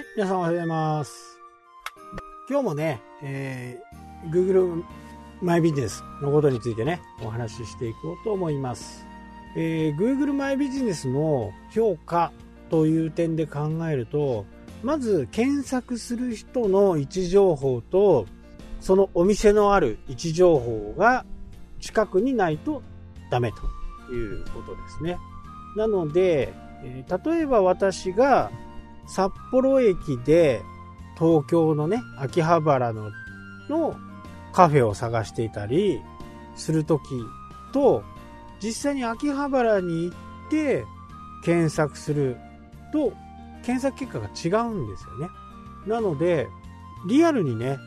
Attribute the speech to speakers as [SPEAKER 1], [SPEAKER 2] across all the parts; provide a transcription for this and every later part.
[SPEAKER 1] い、皆さんおはようございます。今日もね、えー、Google マイビジネスのことについてね、お話ししていこうと思います。えー、Google マイビジネスの評価という点で考えると、まず検索する人の位置情報と、そのお店のある位置情報が近くにないとダメということですね。なので、えー例えば私が札幌駅で東京のね、秋葉原ののカフェを探していたりするときと、実際に秋葉原に行って検索すると、検索結果が違うんですよね。なので、リアルにね、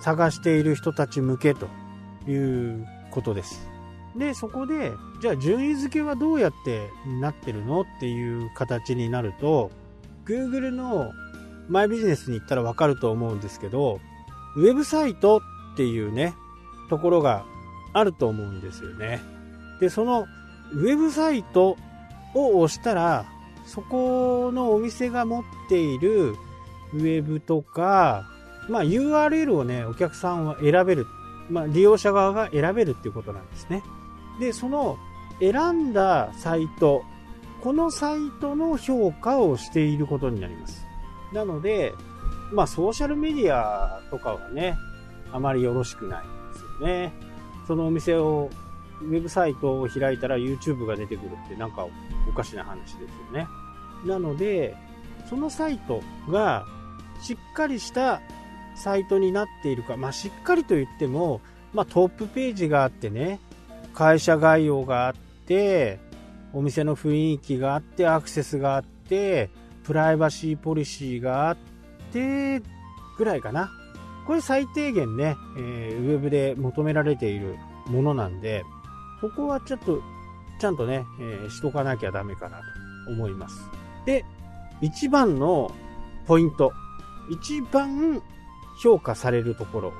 [SPEAKER 1] 探している人たち向けということです。で、そこで、じゃあ順位付けはどうやってなってるのっていう形になると、Google のマイビジネスに行ったらわかると思うんですけど、ウェブサイトっていうね、ところがあると思うんですよね。で、そのウェブサイトを押したら、そこのお店が持っているウェブとか、まあ URL をね、お客さんは選べる。まあ利用者側が選べるっていうことなんですね。で、その選んだサイト、このサイトの評価をしていることになります。なので、まあソーシャルメディアとかはね、あまりよろしくないですよね。そのお店を、ウェブサイトを開いたら YouTube が出てくるってなんかおかしな話ですよね。なので、そのサイトがしっかりしたサイトになっているか、まあしっかりと言っても、まあトップページがあってね、会社概要があって、お店の雰囲気があって、アクセスがあって、プライバシーポリシーがあって、ぐらいかな。これ最低限ね、えーウェブで求められているものなんで、ここはちょっと、ちゃんとね、えーしとかなきゃダメかなと思います。で、一番のポイント。一番評価されるところ。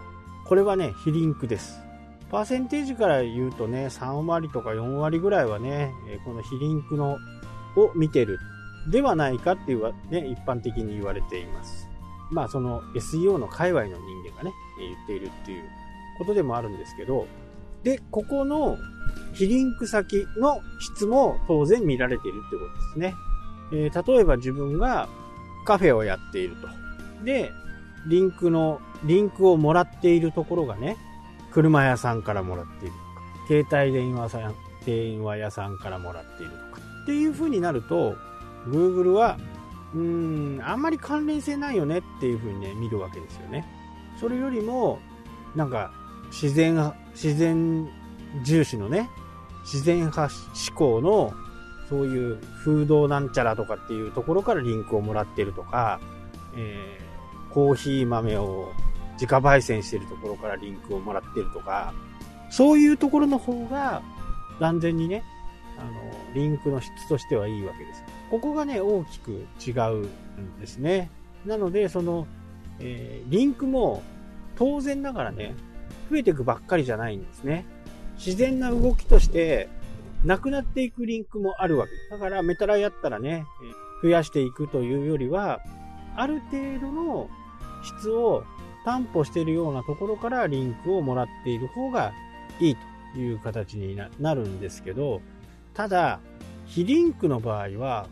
[SPEAKER 1] これはね、非リンクです。パーセンテージから言うとね、3割とか4割ぐらいはね、この非リンクのを見てるではないかっていうわ、ね、一般的に言われています。まあその SEO の界隈の人間がね、言っているっていうことでもあるんですけど、で、ここの非リンク先の質も当然見られているってことですね。えー例えば自分がカフェをやっていると。で、リンクの、リンクをもらっているところがね、車屋さんからもらっているとか、携帯電話さん、電話屋さんからもらっているとか、っていう風になると、Google は、うーん、あんまり関連性ないよねっていう風にね、見るわけですよね。それよりも、なんか、自然、自然重視のね、自然派思考の、そういう風土なんちゃらとかっていうところからリンクをもらってるとか、えーコーヒー豆を自家焙煎してるところからリンクをもらってるとか、そういうところの方が断然にね、あの、リンクの質としてはいいわけです。ここがね、大きく違うんですね。なので、その、えーリンクも当然ながらね、増えていくばっかりじゃないんですね。自然な動きとして、なくなっていくリンクもあるわけです。だから、メタラやったらね、増やしていくというよりは、ある程度の質を担保しているようなところからリンクをもらっている方がいいという形になるんですけど、ただ、非リンクの場合は、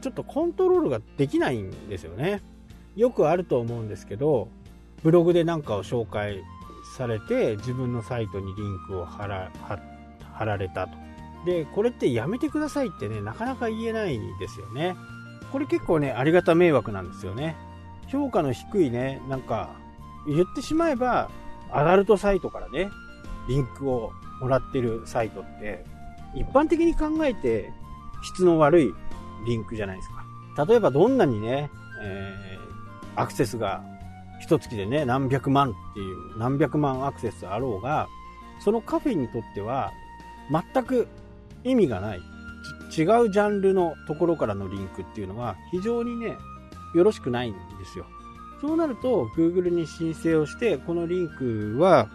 [SPEAKER 1] ちょっとコントロールができないんですよね。よくあると思うんですけど、ブログでなんかを紹介されて、自分のサイトにリンクを貼ら貼られたと。で、これってやめてくださいってね、なかなか言えないんですよね。これ結構ね、ありがた迷惑なんですよね。評価の低いね、なんか、言ってしまえば、アダルトサイトからね、リンクをもらってるサイトって、一般的に考えて、質の悪いリンクじゃないですか。例えばどんなにね、えーアクセスが一月でね、何百万っていう、何百万アクセスあろうが、そのカフェにとっては、全く意味がない。違うジャンルのところからのリンクっていうのは、非常にね、よろしくないんですよ。そうなると、Google に申請をして、このリンクは、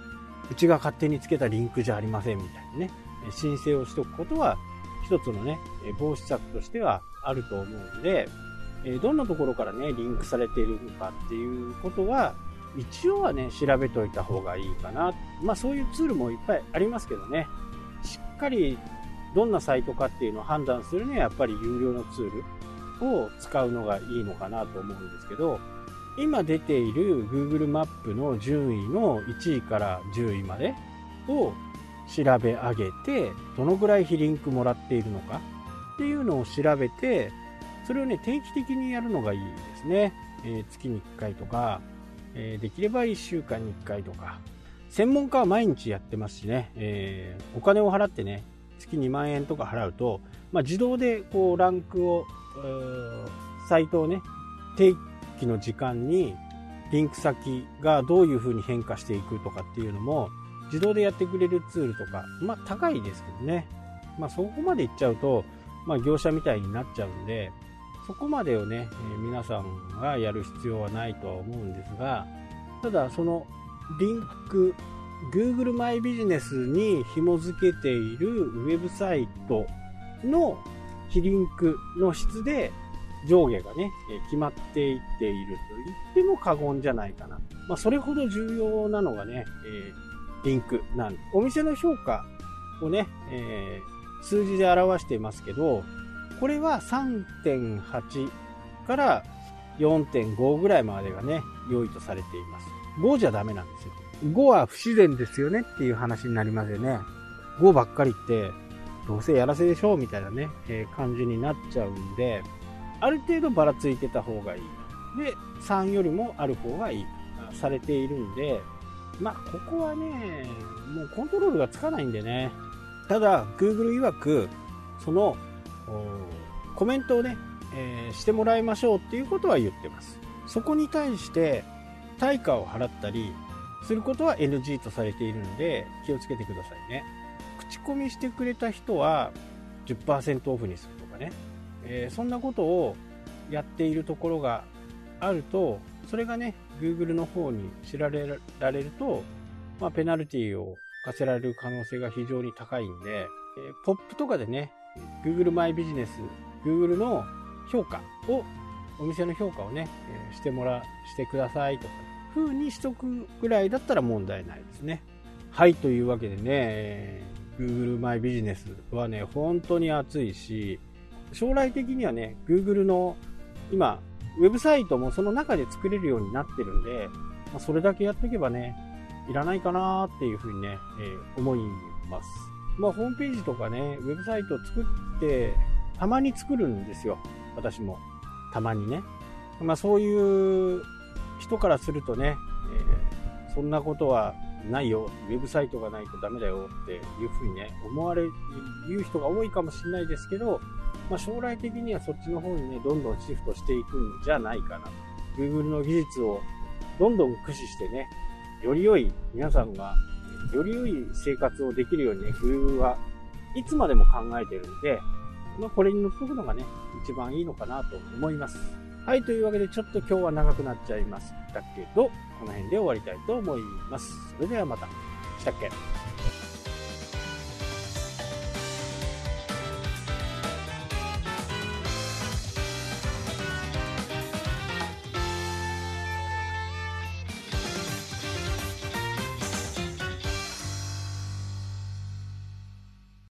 [SPEAKER 1] うちが勝手につけたリンクじゃありませんみたいなね、申請をしておくことは、一つのね、防止策としてはあると思うので、どんなところからね、リンクされているのかっていうことは、一応はね、調べといた方がいいかな。まあそういうツールもいっぱいありますけどね、しっかりどんなサイトかっていうのを判断するにはやっぱり有料のツールを使うのがいいのかなと思うんですけど、今出ている Google マップの順位の1位から10位までを調べ上げて、どのぐらい非リンクもらっているのかっていうのを調べて、それをね、定期的にやるのがいいですね。えー、月に1回とか、えー、できれば1週間に1回とか。専門家は毎日やってますしね、えー、お金を払ってね、月2万円とか払うと、まあ、自動でこうランクを、サイトをね、定期の時間にリンク先がどういう風に変化していくとかっていうのも、自動でやってくれるツールとか、まあ高いですけどね。まあそこまでいっちゃうと、まあ業者みたいになっちゃうんで、そこまでをね、え、皆さんがやる必要はないとは思うんですが、ただそのリンク、Google マイビジネスに紐付けているウェブサイトの非リンクの質で上下がね、え決まっていっていると言っても過言じゃないかな。まあ、それほど重要なのがね、えー、リンクなんでお店の評価をね、えー、数字で表していますけど、これは3.8から4.5ぐらいまでがね、良いとされています。5じゃダメなんですよ。5は不自然ですよねっていう話になりますよね。5ばっかりって、どうせやらせでしょうみたいなね、えー、感じになっちゃうんで、ある程度ばらついてた方がいい。で、3よりもある方がいいとされているんで、まあ、ここはね、もうコントロールがつかないんでね。ただ、Google 曰く、その、コメントをね、えー、してもらいましょうっていうことは言ってます。そこに対して、対価を払ったりすることは NG とされているので、気をつけてくださいね。口コミしてくれた人は10%オフにするとかね。えー、そんなことをやっているところがあると、それがね、Google の方に知られられると、まあ、ペナルティを課せられる可能性が非常に高いんで、えー、ポップとかでね、Google マイビジネス、Google の評価を、お店の評価をね、えー、してもら、してくださいとか、風にしとくぐらいだったら問題ないですね。はい、というわけでね、Google マイビジネスはね、本当に熱いし、将来的にはね、Google の今、ウェブサイトもその中で作れるようになってるんで、まあ、それだけやっとけばね、いらないかなっていうふうにね、えー、思います。まあ、ホームページとかね、ウェブサイトを作って、たまに作るんですよ。私も。たまにね。まあ、そういう人からするとね、えー、そんなことはないよ。ウェブサイトがないとダメだよっていうふうにね、思われる、言う人が多いかもしれないですけど、まあ、将来的にはそっちの方にね、どんどんシフトしていくんじゃないかな。Google の技術をどんどん駆使してね、より良い、皆さんが、より良い生活をできるようにね、Google はいつまでも考えてるんで、まあ、これに乗っとくのがね、一番いいのかなと思います。はい、というわけでちょっと今日は長くなっちゃいましたけど、この辺で終わりたいと思います。それではまた。したっけ？